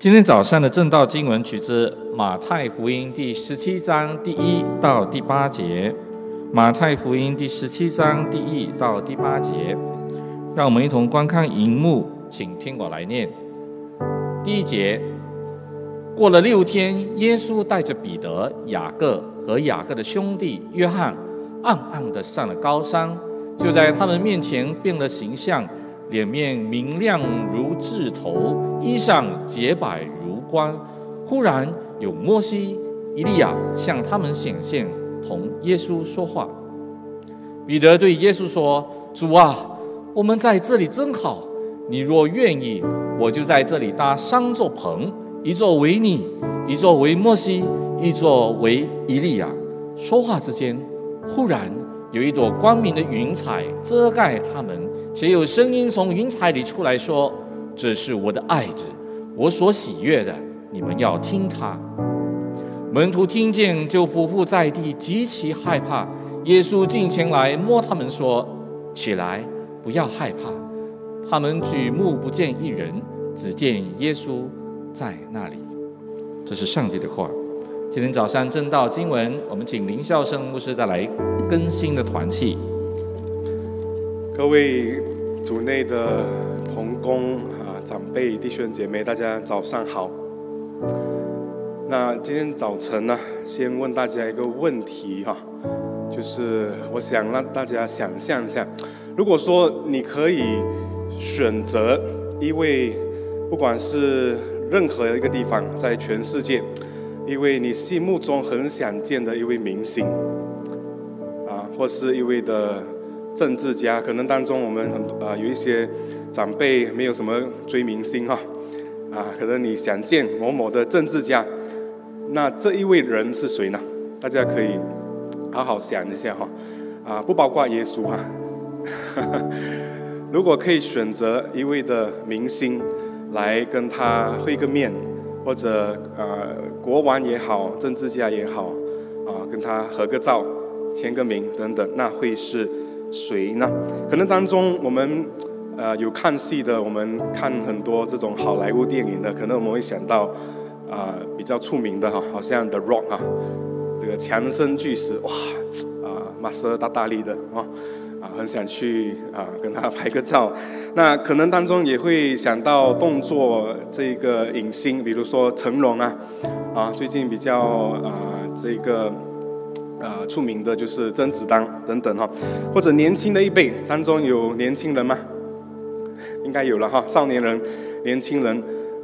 今天早上的正道经文取自马太福音第十七章第一到第八节。马太福音第十七章第一到第八节，让我们一同观看荧幕，请听我来念。第一节，过了六天，耶稣带着彼得、雅各和雅各的兄弟约翰，暗暗地上了高山，就在他们面前变了形象，脸面明亮如智头，衣裳洁白如光。忽然有摩西、以利亚向他们显现。同耶稣说话，彼得对耶稣说：“主啊，我们在这里真好。你若愿意，我就在这里搭三座棚，一座为你，一座为摩西，一座为以利亚。”说话之间，忽然有一朵光明的云彩遮盖他们，且有声音从云彩里出来说：“这是我的爱子，我所喜悦的，你们要听他。”门徒听见，就伏伏在地，极其害怕。耶稣近前来摸他们，说：“起来，不要害怕。”他们举目不见一人，只见耶稣在那里。这是上帝的话。今天早上正道经文，我们请林孝生牧师带来更新的团契。各位组内的同工啊，长辈弟兄姐妹，大家早上好。那今天早晨呢，先问大家一个问题哈，就是我想让大家想象一下，如果说你可以选择一位，不管是任何一个地方，在全世界，一位你心目中很想见的一位明星，啊，或是一位的政治家，可能当中我们很啊有一些长辈没有什么追明星哈，啊，可能你想见某某的政治家。那这一位人是谁呢？大家可以好好想一下哈，啊，不包括耶稣哈。如果可以选择一位的明星来跟他会个面，或者呃国王也好，政治家也好，啊，跟他合个照、签个名等等，那会是谁呢？可能当中我们呃有看戏的，我们看很多这种好莱坞电影的，可能我们会想到。啊，比较出名的哈，好像 The Rock 啊，这个强身巨石，哇，啊，马斯大大力的啊，啊，很想去啊跟他拍个照。那可能当中也会想到动作这个影星，比如说成龙啊，啊，最近比较啊这个啊出名的就是甄子丹等等哈，或者年轻的一辈当中有年轻人吗？应该有了哈，少年人、年轻人。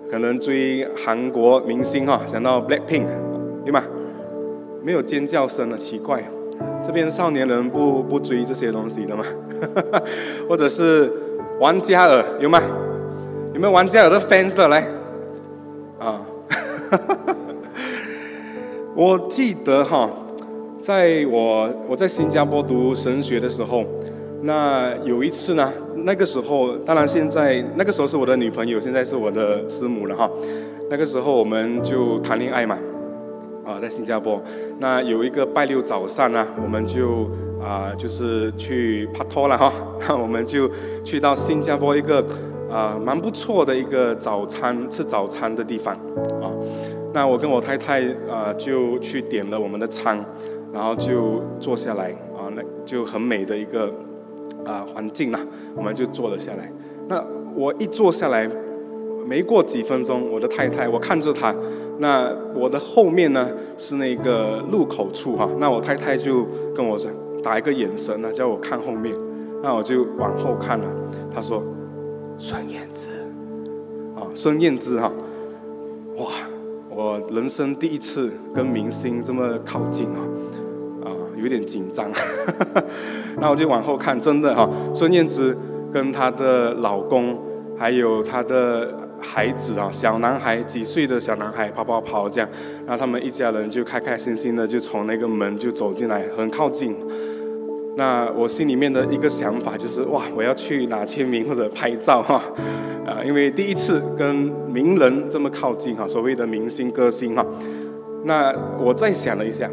可能追韩国明星哈，想到 Blackpink，对吗？没有尖叫声了，奇怪。这边少年人不不追这些东西的吗？或者是王嘉尔有吗？有没有王嘉尔的 fans 的来？啊，我记得哈，在我我在新加坡读神学的时候，那有一次呢。那个时候，当然现在那个时候是我的女朋友，现在是我的师母了哈。那个时候我们就谈恋爱嘛，啊，在新加坡。那有一个拜六早上呢，我们就啊，就是去拍拖了哈。那我们就去到新加坡一个啊蛮不错的一个早餐吃早餐的地方啊。那我跟我太太啊就去点了我们的餐，然后就坐下来啊，那就很美的一个。啊，环境呐，我们就坐了下来。那我一坐下来，没过几分钟，我的太太，我看着她，那我的后面呢是那个入口处哈。那我太太就跟我说，打一个眼神呢，叫我看后面。那我就往后看了，她说：“孙燕姿。”啊，孙燕姿哈，哇，我人生第一次跟明星这么靠近啊。有点紧张，那我就往后看，真的哈，孙燕姿跟她的老公，还有她的孩子啊，小男孩几岁的小男孩跑跑跑这样，然后他们一家人就开开心心的就从那个门就走进来，很靠近。那我心里面的一个想法就是哇，我要去拿签名或者拍照哈，啊，因为第一次跟名人这么靠近哈，所谓的明星歌星哈。那我再想了一下。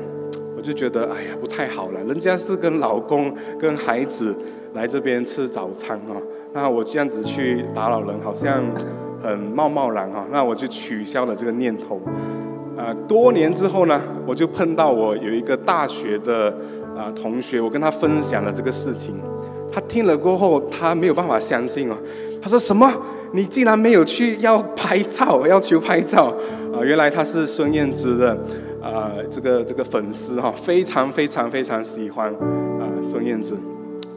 就觉得哎呀不太好了，人家是跟老公跟孩子来这边吃早餐啊，那我这样子去打扰人，好像很贸贸然哈，那我就取消了这个念头。啊，多年之后呢，我就碰到我有一个大学的啊同学，我跟他分享了这个事情，他听了过后，他没有办法相信哦，他说什么？你竟然没有去要拍照，要求拍照啊？原来他是孙燕姿的啊这个这个粉丝哈，非常非常非常喜欢啊孙燕姿。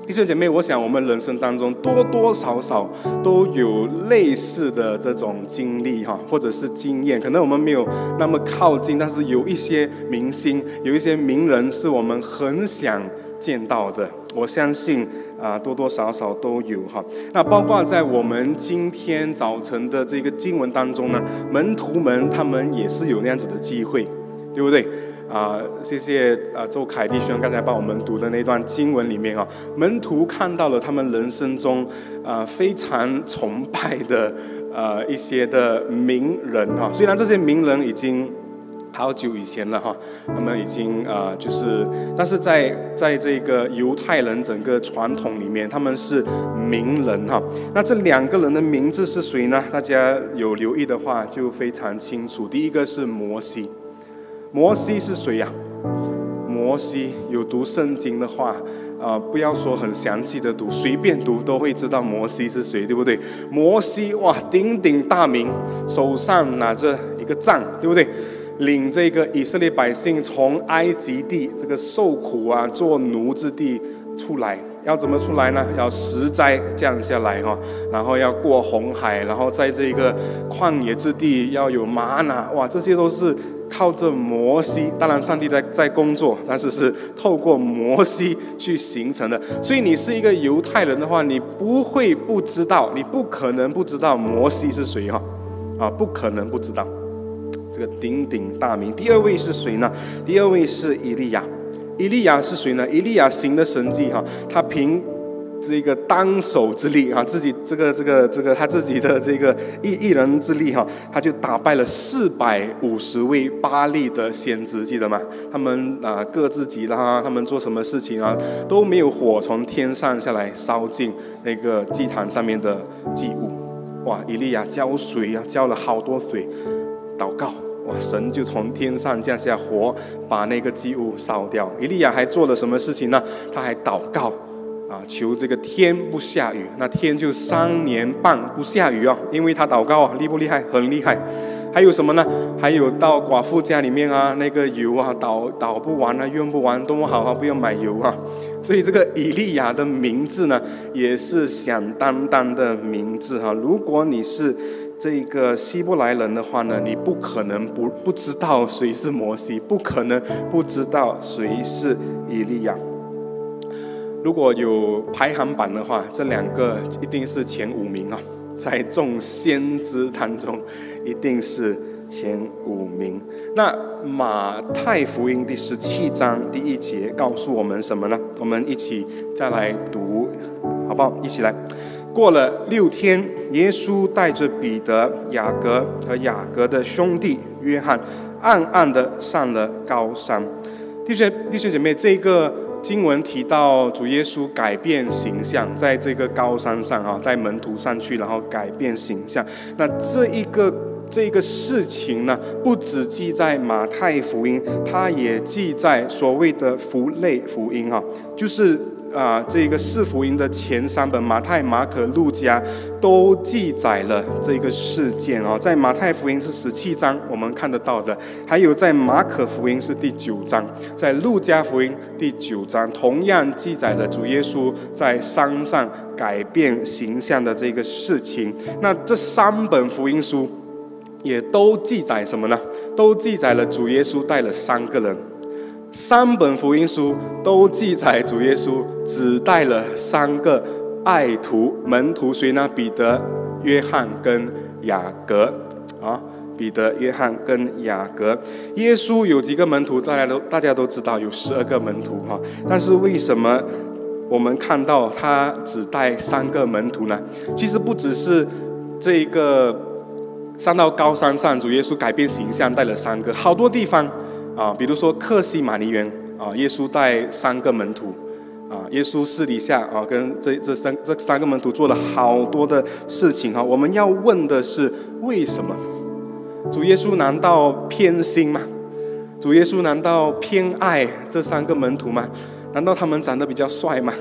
弟兄姐妹，我想我们人生当中多多少少都有类似的这种经历哈，或者是经验。可能我们没有那么靠近，但是有一些明星，有一些名人是我们很想见到的。我相信啊，多多少少都有哈。那包括在我们今天早晨的这个经文当中呢，门徒们他们也是有那样子的机会，对不对？啊，谢谢啊，周凯弟兄刚才帮我们读的那段经文里面啊，门徒看到了他们人生中啊非常崇拜的呃一些的名人哈，虽然这些名人已经好久以前了哈，他们已经啊就是，但是在在这个犹太人整个传统里面，他们是名人哈。那这两个人的名字是谁呢？大家有留意的话就非常清楚。第一个是摩西。摩西是谁呀？摩西有读圣经的话，啊，不要说很详细的读，随便读都会知道摩西是谁，对不对？摩西哇，鼎鼎大名，手上拿着一个杖，对不对？领这个以色列百姓从埃及地这个受苦啊，做奴之地出来，要怎么出来呢？要十灾降下来哈，然后要过红海，然后在这个旷野之地要有玛拿，哇，这些都是。靠着摩西，当然上帝在在工作，但是是透过摩西去形成的。所以你是一个犹太人的话，你不会不知道，你不可能不知道摩西是谁哈，啊，不可能不知道这个鼎鼎大名。第二位是谁呢？第二位是以利亚。以利亚是谁呢？以利亚行的神迹哈，他凭。这个单手之力啊，自己这个这个这个他自己的这个一一人之力哈，他就打败了四百五十位巴利的先知，记得吗？他们啊各自己啦，他们做什么事情啊都没有火从天上下来烧尽那个祭坛上面的祭物。哇，以利亚浇水啊，浇了好多水，祷告哇，神就从天上降下火，把那个祭物烧掉。以利亚还做了什么事情呢？他还祷告。啊，求这个天不下雨，那天就三年半不下雨啊，因为他祷告啊，厉不厉害？很厉害。还有什么呢？还有到寡妇家里面啊，那个油啊，倒倒不完啊，用不完，多么好啊，不用买油啊。所以这个以利亚的名字呢，也是响当当的名字哈。如果你是这个希伯来人的话呢，你不可能不不知道谁是摩西，不可能不知道谁是以利亚。如果有排行榜的话，这两个一定是前五名啊，在众先知当中，一定是前五名。那马太福音第十七章第一节告诉我们什么呢？我们一起再来读，好不好？一起来。过了六天，耶稣带着彼得、雅各和雅各的兄弟约翰，暗暗的上了高山。弟兄弟兄姐妹，这个。经文提到主耶稣改变形象，在这个高山上啊，在门徒上去，然后改变形象。那这一个这个事情呢，不只记在马太福音，它也记在所谓的福类福音哈，就是。啊，这个四福音的前三本，马太、马可、路加，都记载了这个事件哦。在马太福音是十七章，我们看得到的；还有在马可福音是第九章，在路加福音第九章，同样记载了主耶稣在山上改变形象的这个事情。那这三本福音书也都记载什么呢？都记载了主耶稣带了三个人。三本福音书都记载主耶稣只带了三个爱徒门徒，谁呢？彼得、约翰跟雅各啊。彼得、约翰跟雅各。耶稣有几个门徒？大家都大家都知道有十二个门徒哈。但是为什么我们看到他只带三个门徒呢？其实不只是这个上到高山上，主耶稣改变形象带了三个，好多地方。啊，比如说克西马尼园啊，耶稣带三个门徒啊，耶稣私底下啊，跟这这三这三个门徒做了好多的事情啊。我们要问的是为什么？主耶稣难道偏心吗？主耶稣难道偏爱这三个门徒吗？难道他们长得比较帅吗？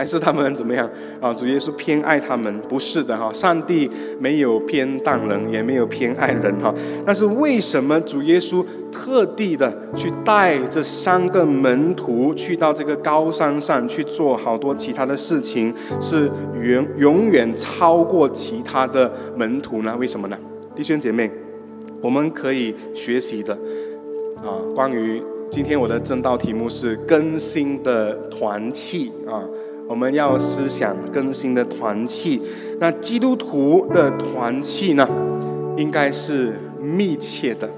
还是他们怎么样啊？主耶稣偏爱他们？不是的哈，上帝没有偏待人，也没有偏爱人哈。但是为什么主耶稣特地的去带这三个门徒去到这个高山上去做好多其他的事情，是远永远超过其他的门徒呢？为什么呢？弟兄姐妹，我们可以学习的啊，关于今天我的正道题目是更新的团契啊。我们要思想更新的团契，那基督徒的团契呢，应该是密切的，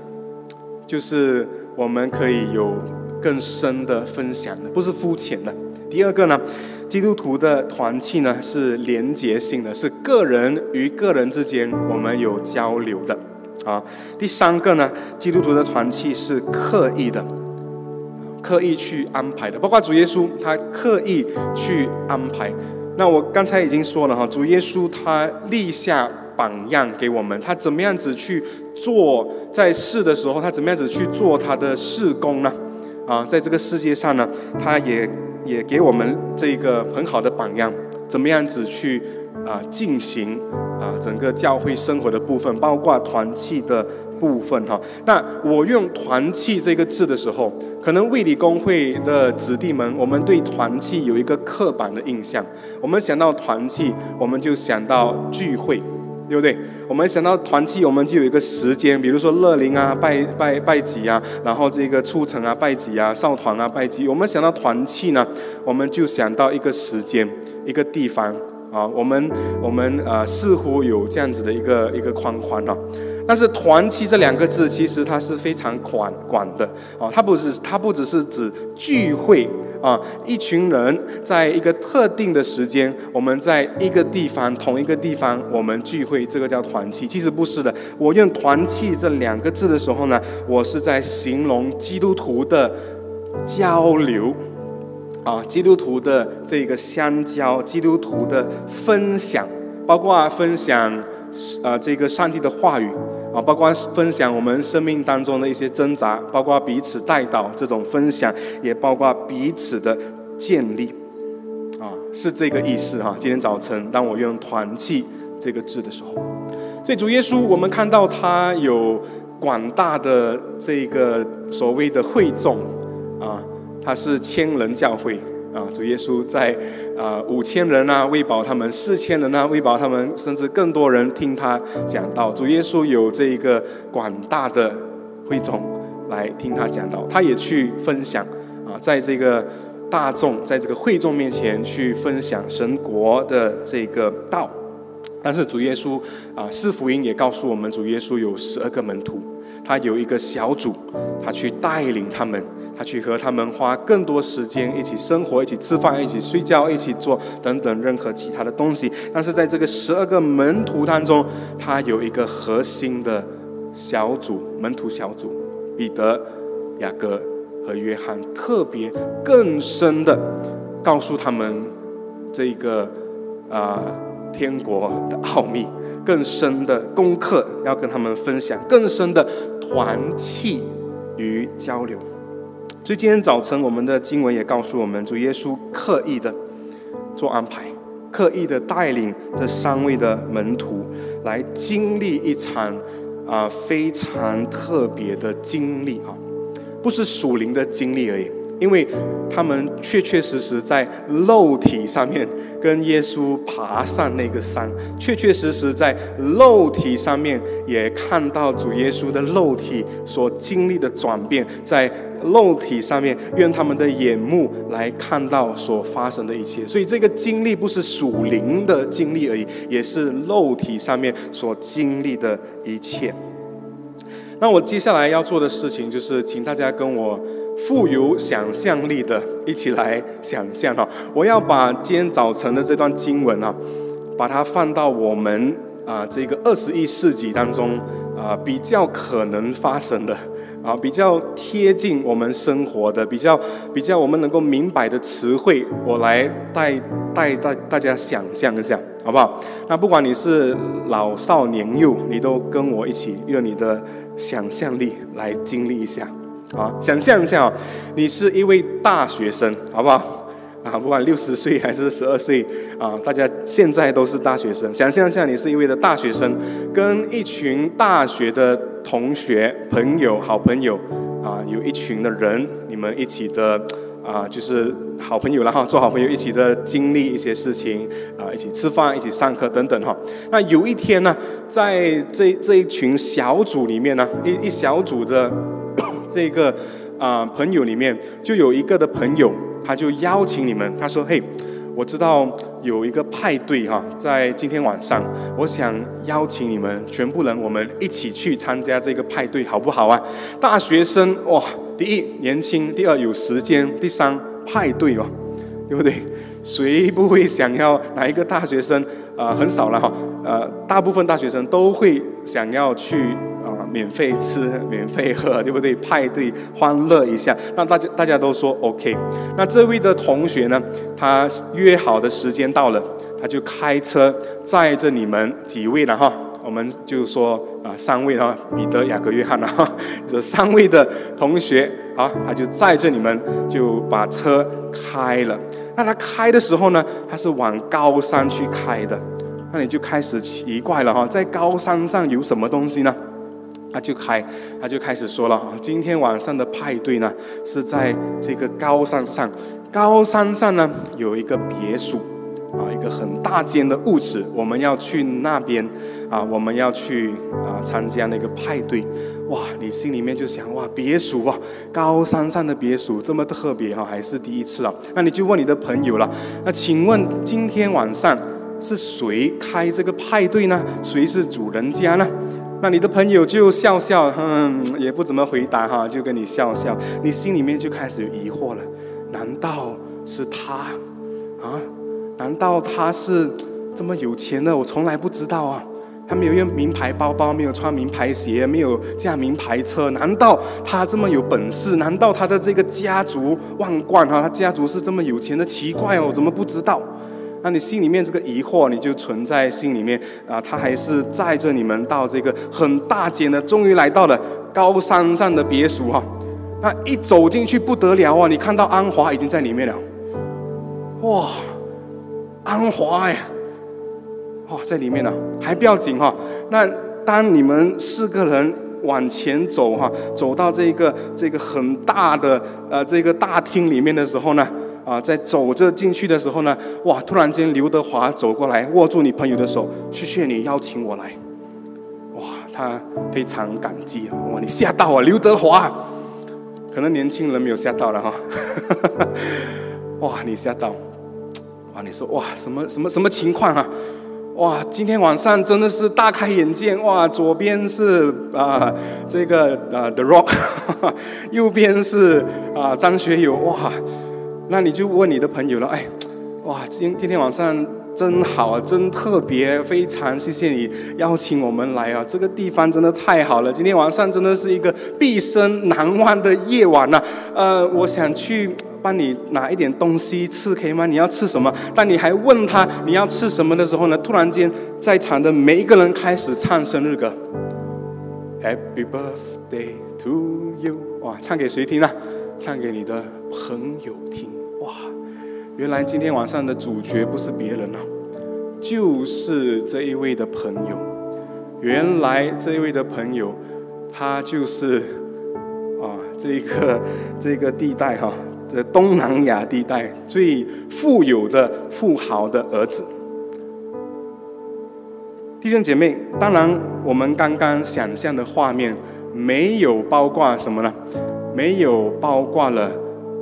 就是我们可以有更深的分享的，不是肤浅的。第二个呢，基督徒的团契呢是连结性的，是个人与个人之间我们有交流的啊。第三个呢，基督徒的团契是刻意的。刻意去安排的，包括主耶稣，他刻意去安排。那我刚才已经说了哈，主耶稣他立下榜样给我们，他怎么样子去做在世的时候，他怎么样子去做他的事工呢？啊，在这个世界上呢，他也也给我们这个很好的榜样，怎么样子去啊进行啊整个教会生活的部分，包括团契的。部分哈，那我用团契这个字的时候，可能卫理公会的子弟们，我们对团契有一个刻板的印象。我们想到团契，我们就想到聚会，对不对？我们想到团契，我们就有一个时间，比如说乐龄啊、拜拜拜祭啊，然后这个出城啊、拜祭啊、少团啊、拜祭。我们想到团契呢，我们就想到一个时间、一个地方啊。我们我们呃，似乎有这样子的一个一个框框啊。但是“团契”这两个字，其实它是非常广广的啊，它不是，它不只是指聚会啊，一群人在一个特定的时间，我们在一个地方，同一个地方，我们聚会，这个叫团契。其实不是的，我用“团契”这两个字的时候呢，我是在形容基督徒的交流啊，基督徒的这个相交，基督徒的分享，包括分享啊，这个上帝的话语。啊，包括分享我们生命当中的一些挣扎，包括彼此带到这种分享，也包括彼此的建立，啊，是这个意思哈。今天早晨当我用“团契”这个字的时候，所以主耶稣，我们看到他有广大的这个所谓的会众，啊，他是千人教会。啊，主耶稣在啊五千人啊喂饱他们，四千人啊喂饱他们，甚至更多人听他讲道。主耶稣有这一个广大的会众来听他讲道，他也去分享啊，在这个大众在这个会众面前去分享神国的这个道。但是主耶稣啊，四福音也告诉我们，主耶稣有十二个门徒，他有一个小组，他去带领他们。他去和他们花更多时间一起生活，一起吃饭，一起睡觉，一起做等等任何其他的东西。但是在这个十二个门徒当中，他有一个核心的小组，门徒小组，彼得、雅各和约翰，特别更深的告诉他们这个啊天国的奥秘，更深的功课要跟他们分享，更深的团契与交流。所以今天早晨，我们的经文也告诉我们，主耶稣刻意的做安排，刻意的带领这三位的门徒来经历一场啊非常特别的经历啊，不是属灵的经历而已。因为他们确确实实在肉体上面跟耶稣爬上那个山，确确实实在肉体上面也看到主耶稣的肉体所经历的转变，在肉体上面，愿他们的眼目来看到所发生的一切。所以这个经历不是属灵的经历而已，也是肉体上面所经历的一切。那我接下来要做的事情就是，请大家跟我。富有想象力的，一起来想象哈！我要把今天早晨的这段经文啊，把它放到我们啊这个二十一世纪当中啊比较可能发生的啊，比较贴近我们生活的，比较比较我们能够明白的词汇，我来带带大大家想象一下，好不好？那不管你是老少年幼，你都跟我一起用你的想象力来经历一下，啊，想象一下，你是一位大学生，好不好？啊，不管六十岁还是十二岁啊，大家现在都是大学生。想象一下，你是一位的大学生，跟一群大学的同学、朋友、好朋友啊，有一群的人，你们一起的啊，就是好朋友了哈做好朋友，一起的经历一些事情啊，一起吃饭，一起上课等等哈。那有一天呢，在这这一群小组里面呢，一一小组的 这个啊朋友里面，就有一个的朋友。他就邀请你们，他说：“嘿，我知道有一个派对哈，在今天晚上，我想邀请你们全部人，我们一起去参加这个派对，好不好啊？大学生哇，第一年轻，第二有时间，第三派对哦，对不对？谁不会想要哪一个大学生啊？很少了哈，呃，大部分大学生都会想要去。”免费吃，免费喝，对不对？派对欢乐一下，那大家大家都说 OK。那这位的同学呢，他约好的时间到了，他就开车载着你们几位了哈。我们就说啊，三位哈，彼得、雅各、约翰了哈，这三位的同学啊，他就载着你们就把车开了。那他开的时候呢，他是往高山去开的。那你就开始奇怪了哈，在高山上有什么东西呢？他就开，他就开始说了啊，今天晚上的派对呢是在这个高山上，高山上呢有一个别墅，啊，一个很大间的屋子，我们要去那边，啊，我们要去啊参加那个派对，哇，你心里面就想哇，别墅啊，高山上的别墅这么特别哈，还是第一次啊，那你就问你的朋友了，那请问今天晚上是谁开这个派对呢？谁是主人家呢？那你的朋友就笑笑，哼，也不怎么回答哈，就跟你笑笑，你心里面就开始疑惑了，难道是他啊？难道他是这么有钱的？我从来不知道啊，他没有用名牌包包，没有穿名牌鞋，没有驾名牌车，难道他这么有本事？难道他的这个家族万贯哈？他家族是这么有钱的？奇怪哦，我怎么不知道？那你心里面这个疑惑，你就存在心里面啊。他还是载着你们到这个很大间的，终于来到了高山上的别墅哈。那一走进去不得了啊！你看到安华已经在里面了，哇，安华哎，哇，在里面呢，还不要紧哈。那当你们四个人往前走哈，走到这个这个很大的呃这个大厅里面的时候呢？啊，在走着进去的时候呢，哇！突然间，刘德华走过来，握住你朋友的手，谢谢你邀请我来。哇，他非常感激啊！哇，你吓到啊，刘德华，可能年轻人没有吓到了哈。哇，你吓到，哇，你说哇，什么什么什么情况啊？哇，今天晚上真的是大开眼界哇！左边是啊这个啊 The Rock，右边是啊张学友哇。那你就问你的朋友了，哎，哇，今今天晚上真好啊，真特别，非常谢谢你邀请我们来啊，这个地方真的太好了，今天晚上真的是一个毕生难忘的夜晚呐。呃，我想去帮你拿一点东西吃，可以吗？你要吃什么？当你还问他你要吃什么的时候呢，突然间在场的每一个人开始唱生日歌，Happy birthday to you，哇，唱给谁听呢？唱给你的朋友听。原来今天晚上的主角不是别人啊，就是这一位的朋友。原来这一位的朋友，他就是啊，这个这个地带哈，这东南亚地带最富有的富豪的儿子。弟兄姐妹，当然我们刚刚想象的画面没有包括什么呢？没有包括了。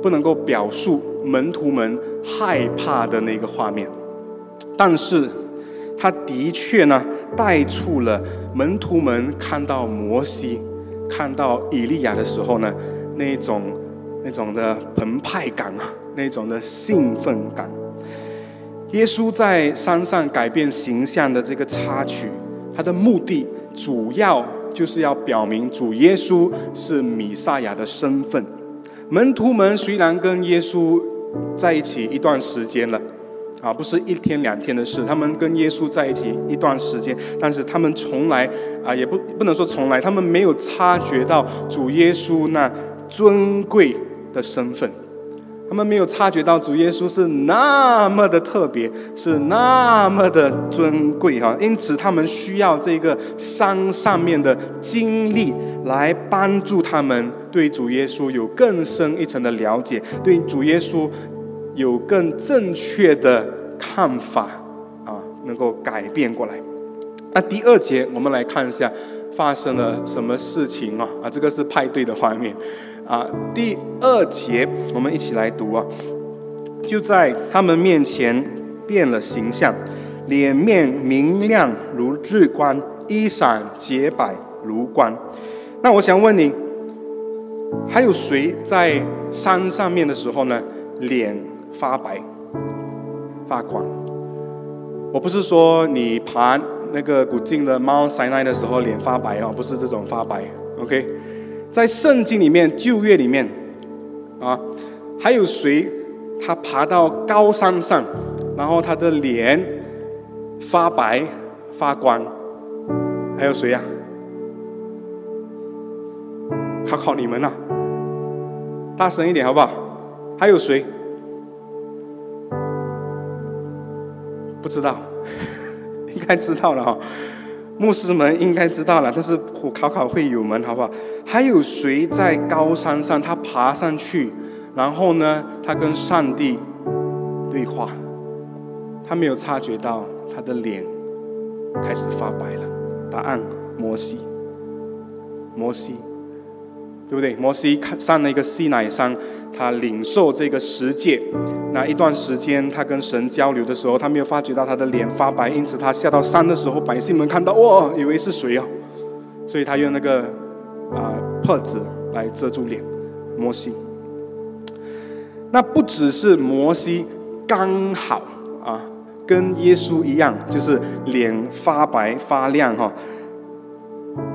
不能够表述门徒们害怕的那个画面，但是他的确呢带出了门徒们看到摩西、看到以利亚的时候呢那种那种的澎湃感啊，那种的兴奋感。耶稣在山上改变形象的这个插曲，他的目的主要就是要表明主耶稣是弥撒亚的身份。门徒们虽然跟耶稣在一起一段时间了，啊，不是一天两天的事，他们跟耶稣在一起一段时间，但是他们从来啊，也不不能说从来，他们没有察觉到主耶稣那尊贵的身份。他们没有察觉到主耶稣是那么的特别，是那么的尊贵哈，因此他们需要这个山上面的经历来帮助他们对主耶稣有更深一层的了解，对主耶稣有更正确的看法啊，能够改变过来。那第二节我们来看一下发生了什么事情啊？啊，这个是派对的画面。啊，第二节我们一起来读啊。就在他们面前变了形象，脸面明亮如日光，衣裳洁白如光。那我想问你，还有谁在山上面的时候呢，脸发白、发光？我不是说你爬那个古晋的猫塞奈的时候脸发白哦，不是这种发白，OK。在圣经里面，旧约里面，啊，还有谁？他爬到高山上，然后他的脸发白发光，还有谁呀？考考你们呐，大声一点好不好？还有谁？不知道，应该知道了哈。牧师们应该知道了，但是我考考会友们好不好？还有谁在高山上？他爬上去，然后呢，他跟上帝对话，他没有察觉到他的脸开始发白了。答案：摩西。摩西。对不对？摩西看上了一个西乃山，他领受这个十诫。那一段时间，他跟神交流的时候，他没有发觉到他的脸发白，因此他下到山的时候，百姓们看到哇，以为是谁啊，所以他用那个啊帕子来遮住脸。摩西，那不只是摩西刚好啊，跟耶稣一样，就是脸发白发亮哈。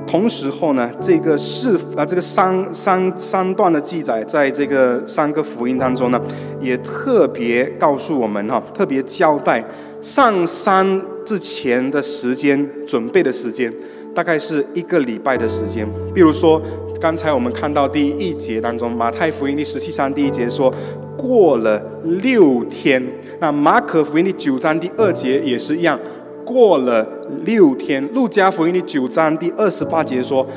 同时后呢，这个是啊，这个三三三段的记载，在这个三个福音当中呢，也特别告诉我们哈，特别交代上山之前的时间准备的时间，大概是一个礼拜的时间。比如说，刚才我们看到第一节当中，马太福音第十七章第一节说过了六天，那马可福音第九章第二节也是一样。过了六天，路加福音的九章第二十八节说，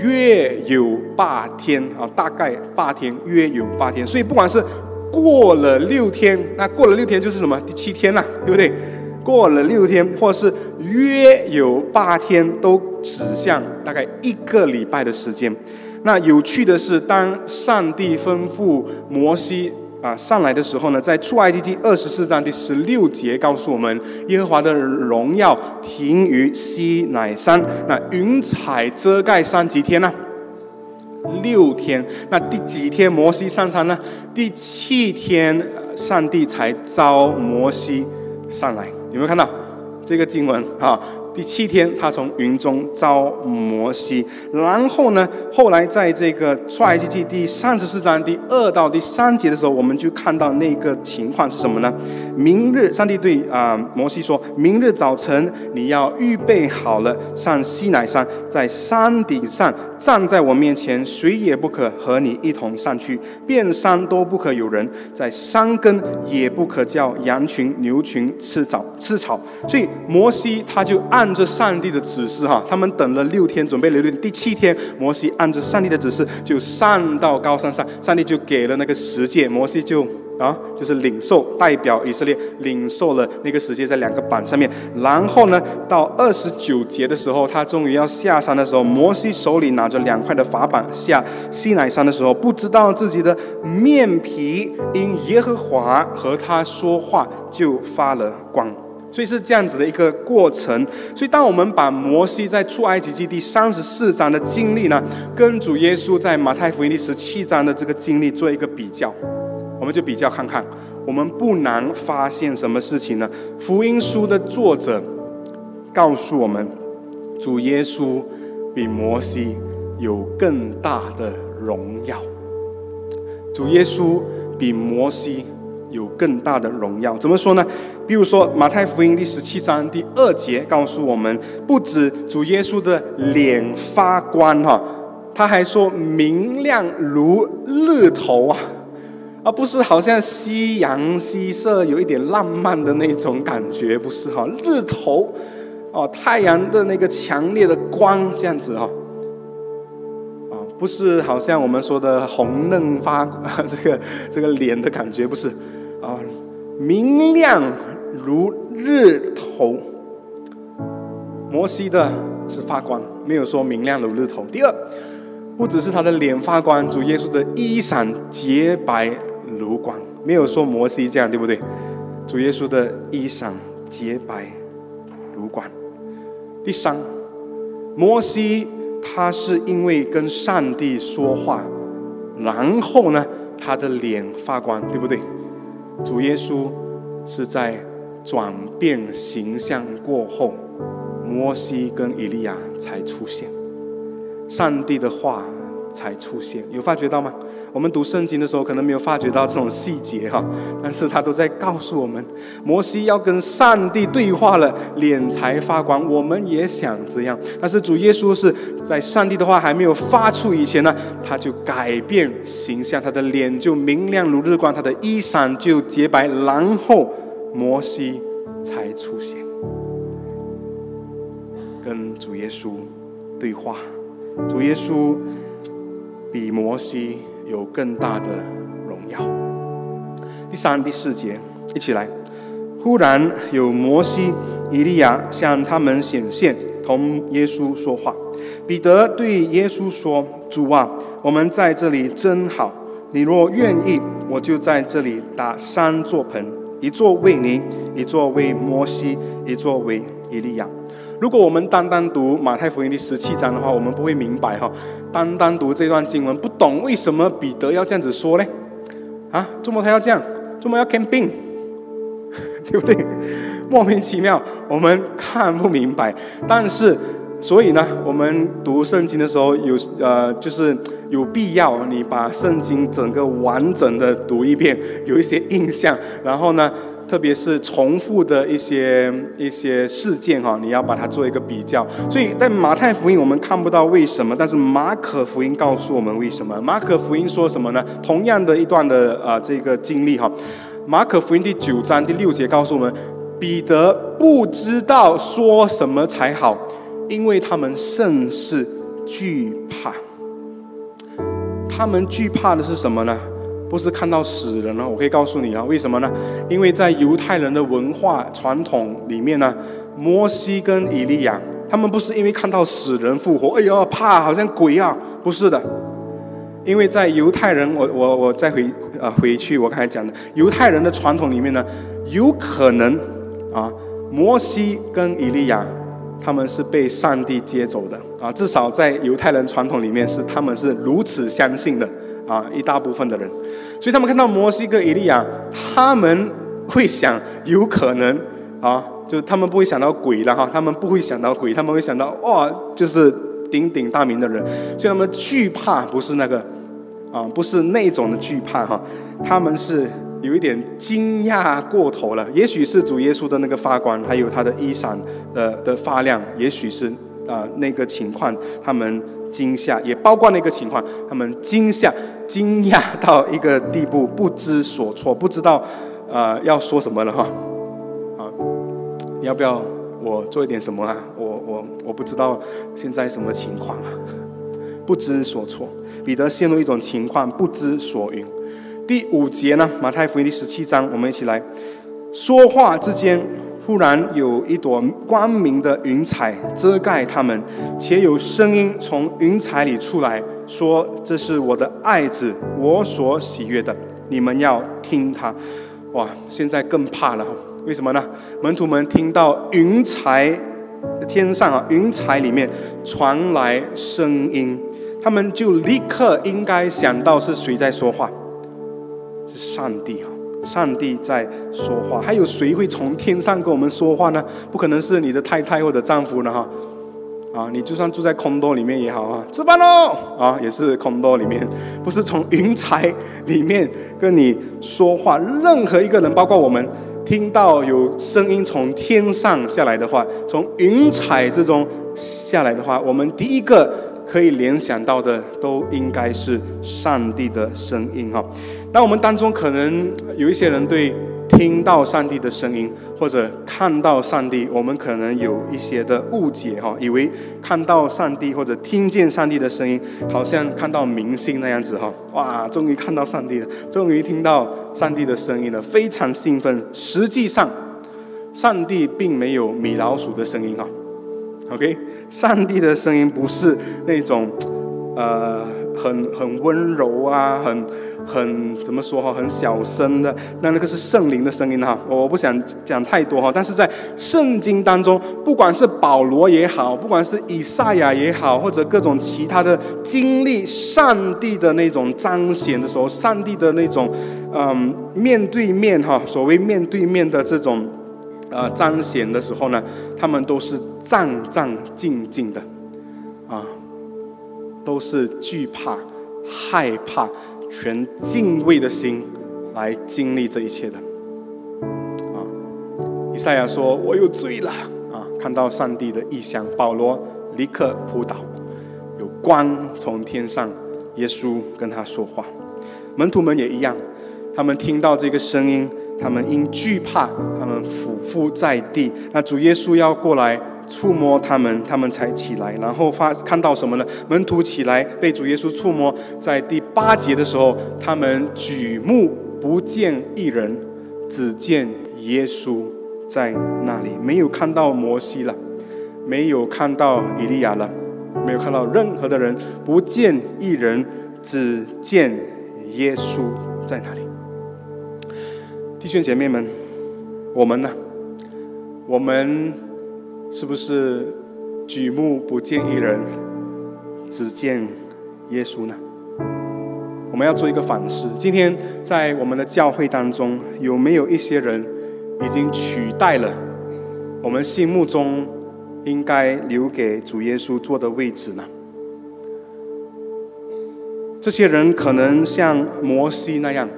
约有八天啊，大概八天，约有八天。所以不管是过了六天，那过了六天就是什么？第七天了，对不对？过了六天，或是约有八天，都指向大概一个礼拜的时间。那有趣的是，当上帝吩咐摩西。啊，上来的时候呢，在出埃及记二十四章第十六节告诉我们，耶和华的荣耀停于西乃山。那云彩遮盖山几天呢？六天。那第几天摩西上山呢？第七天，上帝才召摩西上来。有没有看到这个经文啊？第七天，他从云中招摩西，然后呢，后来在这个出埃及记第三十四章第二到第三节的时候，我们就看到那个情况是什么呢？明日，上帝对啊摩西说：“明日早晨，你要预备好了，上西乃山，在山顶上站在我面前，谁也不可和你一同上去，遍山都不可有人，在山根也不可叫羊群、牛群吃草吃草。”所以摩西他就按。按着上帝的指示，哈，他们等了六天，准备了六天。第七天，摩西按着上帝的指示就上到高山上，上帝就给了那个十诫，摩西就啊，就是领受，代表以色列领受了那个十诫在两个板上面。然后呢，到二十九节的时候，他终于要下山的时候，摩西手里拿着两块的法板下西乃山的时候，不知道自己的面皮因耶和华和他说话就发了光。所以是这样子的一个过程。所以，当我们把摩西在出埃及记第三十四章的经历呢，跟主耶稣在马太福音第十七章的这个经历做一个比较，我们就比较看看，我们不难发现什么事情呢？福音书的作者告诉我们，主耶稣比摩西有更大的荣耀。主耶稣比摩西有更大的荣耀，怎么说呢？比如说马太福音第十七章第二节告诉我们，不止主耶稣的脸发光哈，他还说明亮如日头啊，而不是好像夕阳西射有一点浪漫的那种感觉，不是哈？日头哦，太阳的那个强烈的光这样子哈。不是好像我们说的红嫩发 这个这个脸的感觉，不是啊，明亮如日头。摩西的是发光，没有说明亮如日头。第二，不只是他的脸发光，主耶稣的衣裳洁白如光，没有说摩西这样，对不对？主耶稣的衣裳洁白如光。第三，摩西。他是因为跟上帝说话，然后呢，他的脸发光，对不对？主耶稣是在转变形象过后，摩西跟以利亚才出现，上帝的话。才出现，有发觉到吗？我们读圣经的时候，可能没有发觉到这种细节哈，但是他都在告诉我们，摩西要跟上帝对话了，脸才发光。我们也想这样，但是主耶稣是在上帝的话还没有发出以前呢，他就改变形象，他的脸就明亮如日光，他的衣裳就洁白，然后摩西才出现，跟主耶稣对话，主耶稣。比摩西有更大的荣耀。第三、第四节，一起来。忽然有摩西、以利亚向他们显现，同耶稣说话。彼得对耶稣说：“主啊，我们在这里真好。你若愿意，我就在这里打三座盆，一座为你，一座为摩西，一座为以利亚。”如果我们单单读马太福音第十七章的话，我们不会明白哈。单单读这段经文，不懂为什么彼得要这样子说呢？啊，怎么他要这样？怎么要看病？对不对？莫名其妙，我们看不明白。但是，所以呢，我们读圣经的时候，有呃，就是有必要你把圣经整个完整的读一遍，有一些印象，然后呢。特别是重复的一些一些事件哈，你要把它做一个比较。所以在马太福音我们看不到为什么，但是马可福音告诉我们为什么。马可福音说什么呢？同样的一段的啊这个经历哈，马可福音第九章第六节告诉我们，彼得不知道说什么才好，因为他们甚是惧怕。他们惧怕的是什么呢？不是看到死人了，我可以告诉你啊，为什么呢？因为在犹太人的文化传统里面呢，摩西跟以利亚，他们不是因为看到死人复活，哎呦怕，好像鬼啊，不是的。因为在犹太人，我我我再回啊回去，我刚才讲的犹太人的传统里面呢，有可能啊，摩西跟以利亚他们是被上帝接走的啊，至少在犹太人传统里面是他们是如此相信的。啊，一大部分的人，所以他们看到摩西跟以利亚，他们会想有可能啊，就他们不会想到鬼了哈，他们不会想到鬼，他们会想到哇，就是鼎鼎大名的人，所以他们惧怕不是那个啊，不是那种的惧怕哈，他们是有一点惊讶过头了，也许是主耶稣的那个发光，还有他的衣裳的的发亮，也许是啊那个情况，他们惊吓，也包括那个情况，他们惊吓。惊讶到一个地步，不知所措，不知道，呃，要说什么了哈。啊，你要不要我做一点什么啊？我我我不知道现在什么情况啊，不知所措。彼得陷入一种情况，不知所云。第五节呢，马太福音第十七章，我们一起来说话之间。突然有一朵光明的云彩遮盖他们，且有声音从云彩里出来，说：“这是我的爱子，我所喜悦的，你们要听他。”哇！现在更怕了，为什么呢？门徒们听到云彩天上啊，云彩里面传来声音，他们就立刻应该想到是谁在说话，是上帝啊！上帝在说话，还有谁会从天上跟我们说话呢？不可能是你的太太或者丈夫呢？哈，啊，你就算住在空洞里面也好啊，吃饭喽啊，也是空洞里面，不是从云彩里面跟你说话。任何一个人，包括我们，听到有声音从天上下来的话，从云彩之中下来的话，我们第一个可以联想到的，都应该是上帝的声音哈。那我们当中可能有一些人对。听到上帝的声音，或者看到上帝，我们可能有一些的误解哈，以为看到上帝或者听见上帝的声音，好像看到明星那样子哈，哇，终于看到上帝了，终于听到上帝的声音了，非常兴奋。实际上，上帝并没有米老鼠的声音哈，OK，上帝的声音不是那种，呃，很很温柔啊，很。很怎么说哈，很小声的，那那个是圣灵的声音哈，我不想讲太多哈。但是在圣经当中，不管是保罗也好，不管是以赛亚也好，或者各种其他的经历上帝的那种彰显的时候，上帝的那种嗯面对面哈，所谓面对面的这种呃彰显的时候呢，他们都是战战兢兢的，都是惧怕害怕。全敬畏的心来经历这一切的啊！以赛亚说：“我有罪了啊！”看到上帝的异象，保罗立刻扑倒，有光从天上，耶稣跟他说话。门徒们也一样，他们听到这个声音，他们因惧怕，他们俯伏在地。那主耶稣要过来。触摸他们，他们才起来。然后发看到什么呢？门徒起来被主耶稣触摸，在第八节的时候，他们举目不见一人，只见耶稣在那里，没有看到摩西了，没有看到以利亚了，没有看到任何的人，不见一人，只见耶稣在那里。弟兄姐妹们，我们呢？我们。是不是举目不见一人，只见耶稣呢？我们要做一个反思。今天在我们的教会当中，有没有一些人已经取代了我们心目中应该留给主耶稣坐的位置呢？这些人可能像摩西那样，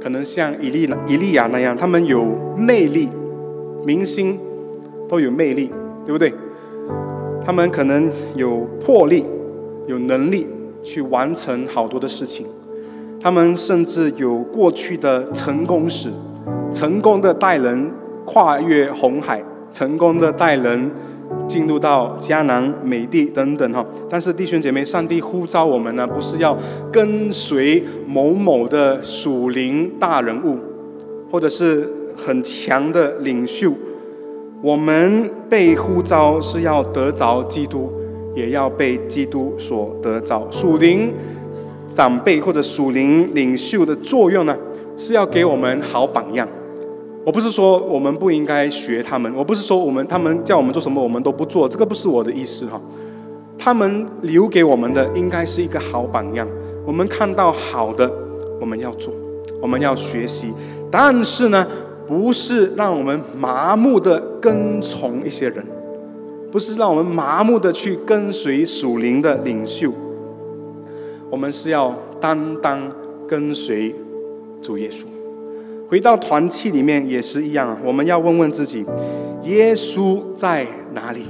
可能像以利以利亚那样，他们有魅力，明星。都有魅力，对不对？他们可能有魄力，有能力去完成好多的事情。他们甚至有过去的成功史，成功的带人跨越红海，成功的带人进入到迦南美地等等哈。但是弟兄姐妹，上帝呼召我们呢，不是要跟随某某的属灵大人物，或者是很强的领袖。我们被呼召是要得着基督，也要被基督所得着。属灵长辈或者属灵领袖的作用呢，是要给我们好榜样。我不是说我们不应该学他们，我不是说我们他们叫我们做什么我们都不做，这个不是我的意思哈。他们留给我们的应该是一个好榜样。我们看到好的，我们要做，我们要学习。但是呢？不是让我们麻木的跟从一些人，不是让我们麻木的去跟随属灵的领袖，我们是要单单跟随主耶稣。回到团契里面也是一样，我们要问问自己：耶稣在哪里？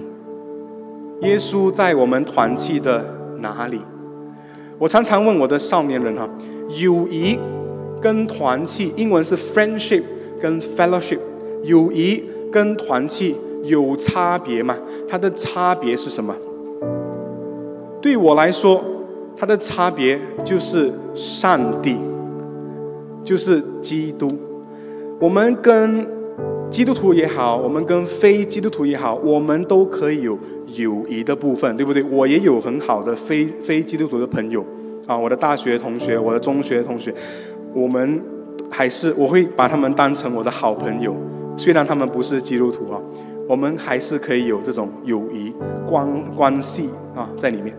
耶稣在我们团契的哪里？我常常问我的少年人哈，友谊跟团契，英文是 friendship。跟 fellowship 友谊跟团契有差别吗？它的差别是什么？对我来说，它的差别就是上帝，就是基督。我们跟基督徒也好，我们跟非基督徒也好，我们都可以有友谊的部分，对不对？我也有很好的非非基督徒的朋友啊，我的大学同学，我的中学同学，我们。还是我会把他们当成我的好朋友，虽然他们不是基督徒啊，我们还是可以有这种友谊关关系啊在里面。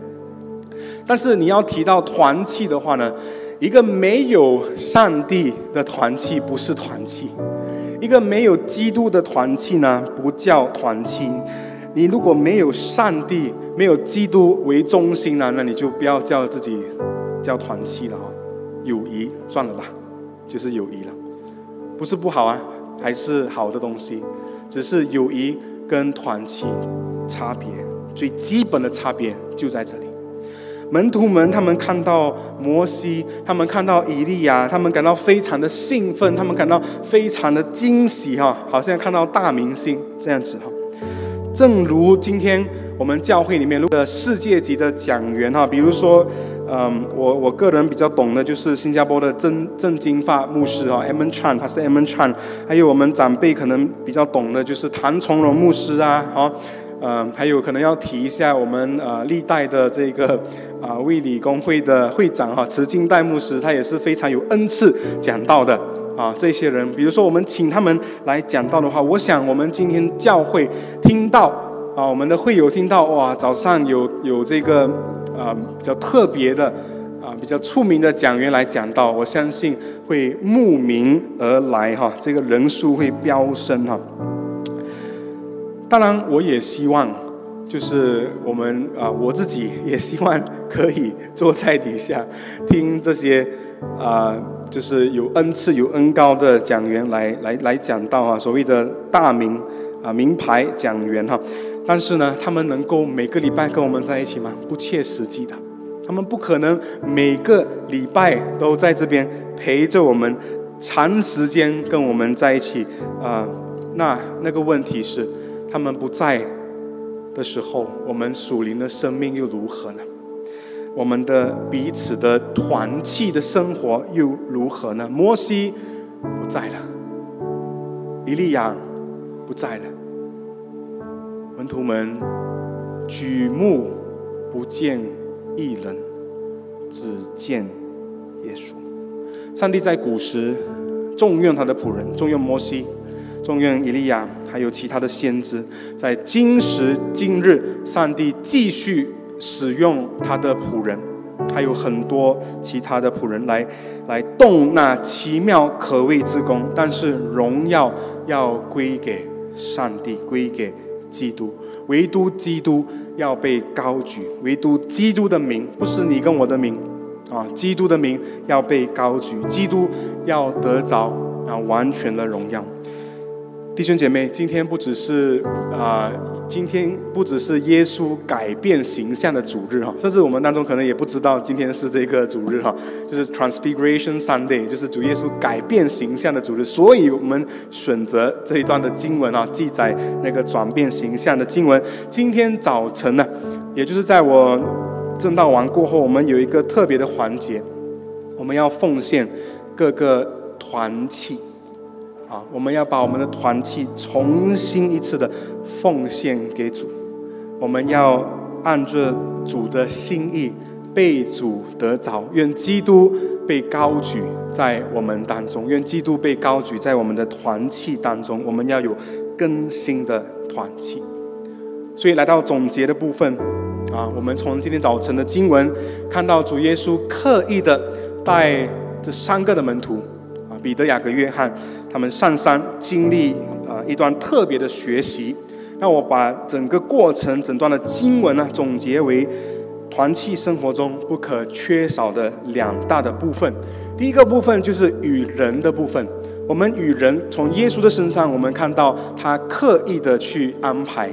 但是你要提到团契的话呢，一个没有上帝的团契不是团契，一个没有基督的团契呢不叫团契。你如果没有上帝，没有基督为中心呢，那你就不要叫自己叫团契了哈，友谊算了吧，就是友谊了，不是不好啊，还是好的东西，只是友谊跟团契差别最基本的差别就在这里。门徒们他们看到摩西，他们看到以利亚，他们感到非常的兴奋，他们感到非常的惊喜哈，好像看到大明星这样子哈。正如今天我们教会里面的世界级的讲员哈，比如说，嗯，我我个人比较懂的就是新加坡的正正经发牧师哈，M N Chan，他是 M N Chan，还有我们长辈可能比较懂的就是谭从荣牧师啊，好，嗯，还有可能要提一下我们呃历代的这个啊卫理公会的会长哈，慈金代牧师，他也是非常有恩赐讲道的。啊，这些人，比如说我们请他们来讲道的话，我想我们今天教会听到啊，我们的会友听到哇，早上有有这个啊比较特别的啊比较出名的讲员来讲到，我相信会慕名而来哈，这个人数会飙升哈。当然，我也希望就是我们啊，我自己也希望可以坐在底下听这些啊。就是有恩赐、有恩高的讲员来来来讲到啊，所谓的大名啊名牌讲员哈，但是呢，他们能够每个礼拜跟我们在一起吗？不切实际的，他们不可能每个礼拜都在这边陪着我们，长时间跟我们在一起啊。那那个问题是，他们不在的时候，我们属灵的生命又如何呢？我们的彼此的团契的生活又如何呢？摩西不在了，以利亚不在了，门徒们举目不见一人，只见耶稣。上帝在古时重用他的仆人，重用摩西，重用以利亚，还有其他的先知。在今时今日，上帝继续。使用他的仆人，还有很多其他的仆人来来动那奇妙可畏之功，但是荣耀要归给上帝，归给基督，唯独基督要被高举，唯独基督的名，不是你跟我的名啊，基督的名要被高举，基督要得着啊完全的荣耀。弟兄姐妹，今天不只是啊，今天不只是耶稣改变形象的主日哈，甚至我们当中可能也不知道今天是这个主日哈，就是 Transfiguration Sunday，就是主耶稣改变形象的主日，所以我们选择这一段的经文啊，记载那个转变形象的经文。今天早晨呢，也就是在我正道完过后，我们有一个特别的环节，我们要奉献各个团契。啊，我们要把我们的团契重新一次的奉献给主，我们要按着主的心意被主得着，愿基督被高举在我们当中，愿基督被高举在我们的团契当中。我们要有更新的团契。所以来到总结的部分，啊，我们从今天早晨的经文看到主耶稣刻意的带这三个的门徒，啊，彼得、雅各、约翰。他们上山经历啊一段特别的学习，那我把整个过程整段的经文呢总结为团契生活中不可缺少的两大的部分。第一个部分就是与人的部分，我们与人从耶稣的身上，我们看到他刻意的去安排，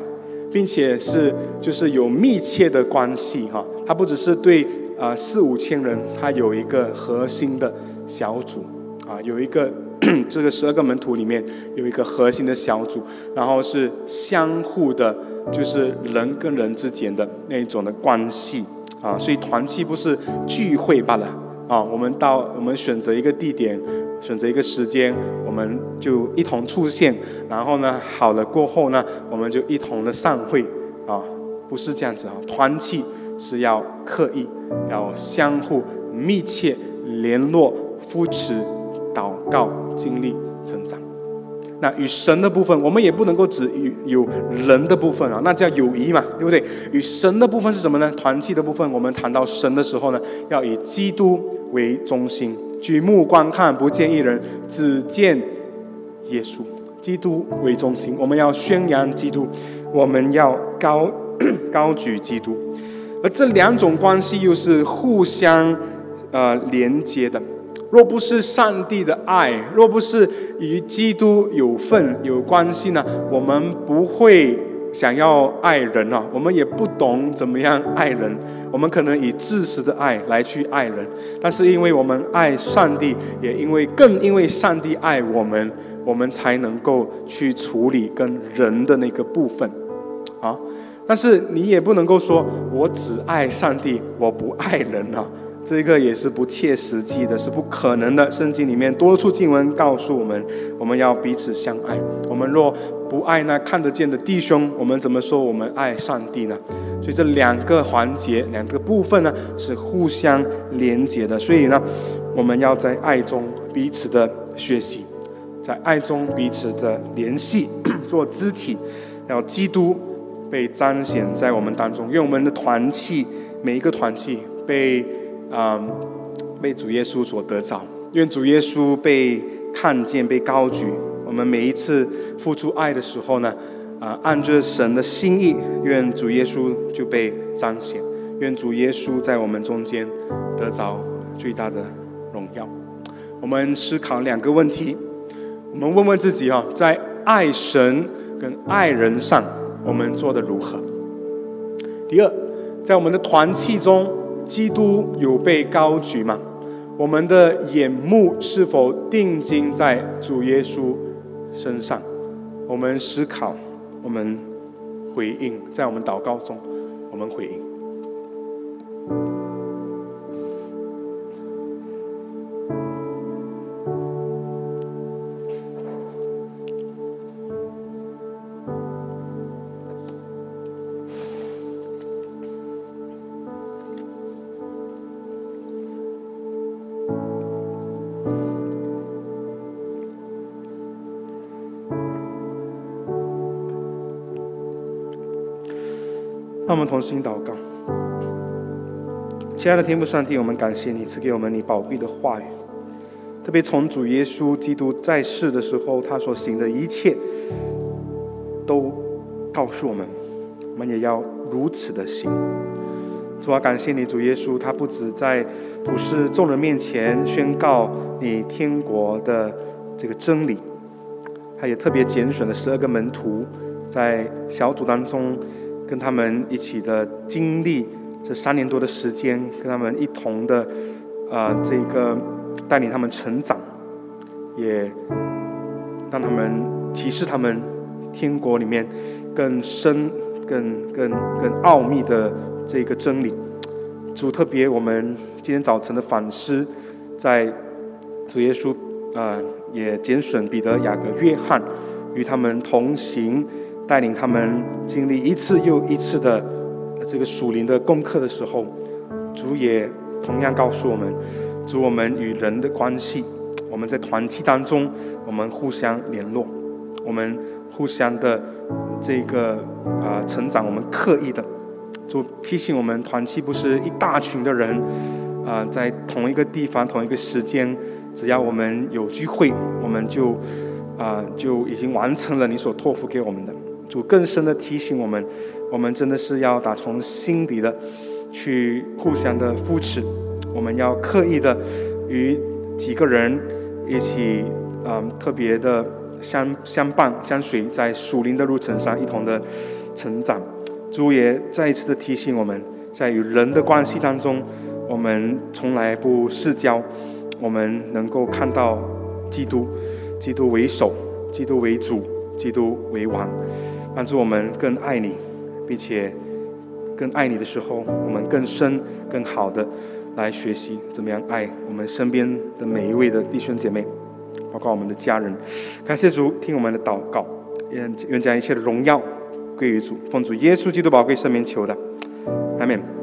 并且是就是有密切的关系哈。他不只是对啊四五千人，他有一个核心的小组啊，有一个。这个十二个门徒里面有一个核心的小组，然后是相互的，就是人跟人之间的那一种的关系啊，所以团契不是聚会罢了啊。我们到我们选择一个地点，选择一个时间，我们就一同出现，然后呢，好了过后呢，我们就一同的散会啊，不是这样子啊。团契是要刻意，要相互密切联络、扶持。祷告经历成长，那与神的部分，我们也不能够只与有人的部分啊，那叫友谊嘛，对不对？与神的部分是什么呢？团契的部分，我们谈到神的时候呢，要以基督为中心，举目观看，不见一人，只见耶稣，基督为中心。我们要宣扬基督，我们要高 高举基督，而这两种关系又是互相呃连接的。若不是上帝的爱，若不是与基督有份有关系呢，我们不会想要爱人啊，我们也不懂怎么样爱人。我们可能以自私的爱来去爱人，但是因为我们爱上帝，也因为更因为上帝爱我们，我们才能够去处理跟人的那个部分啊。但是你也不能够说我只爱上帝，我不爱人啊。这个也是不切实际的，是不可能的。圣经里面多处经文告诉我们，我们要彼此相爱。我们若不爱那看得见的弟兄，我们怎么说我们爱上帝呢？所以这两个环节、两个部分呢，是互相连接的。所以呢，我们要在爱中彼此的学习，在爱中彼此的联系，做肢体，要基督被彰显在我们当中。愿我们的团契，每一个团契被。啊，被主耶稣所得着，愿主耶稣被看见、被高举。我们每一次付出爱的时候呢，啊，按着神的心意，愿主耶稣就被彰显，愿主耶稣在我们中间得着最大的荣耀。我们思考两个问题，我们问问自己啊，在爱神跟爱人上，我们做的如何？第二，在我们的团契中。基督有被高举吗？我们的眼目是否定睛在主耶稣身上？我们思考，我们回应，在我们祷告中，我们回应。让我们同心祷告，亲爱的天父上帝，我们感谢你赐给我们你宝贵的话语，特别从主耶稣基督在世的时候，他所行的一切，都告诉我们，我们也要如此的行。主啊，感谢你，主耶稣，他不止在普世众人面前宣告你天国的这个真理，他也特别拣选了十二个门徒，在小组当中。跟他们一起的经历，这三年多的时间，跟他们一同的，啊，这个带领他们成长，也让他们提示他们天国里面更深、更、更、更奥秘的这个真理。主特别，我们今天早晨的反思，在主耶稣啊，也拣选彼得、雅各、约翰与他们同行。带领他们经历一次又一次的这个属灵的功课的时候，主也同样告诉我们：，主我们与人的关系，我们在团契当中，我们互相联络，我们互相的这个啊成长，我们刻意的，主提醒我们，团契不是一大群的人啊，在同一个地方、同一个时间，只要我们有聚会，我们就啊就已经完成了你所托付给我们的。主更深的提醒我们，我们真的是要打从心底的去互相的扶持，我们要刻意的与几个人一起，嗯，特别的相相伴相随，在属灵的路程上一同的成长。主也再一次的提醒我们，在与人的关系当中，我们从来不失交，我们能够看到基督，基督为首，基督为主，基督为王。帮助我们更爱你，并且更爱你的时候，我们更深、更好的来学习怎么样爱我们身边的每一位的弟兄姐妹，包括我们的家人。感谢主，听我们的祷告，愿愿将一切的荣耀归于主，奉主耶稣基督宝贵圣名求的，阿门。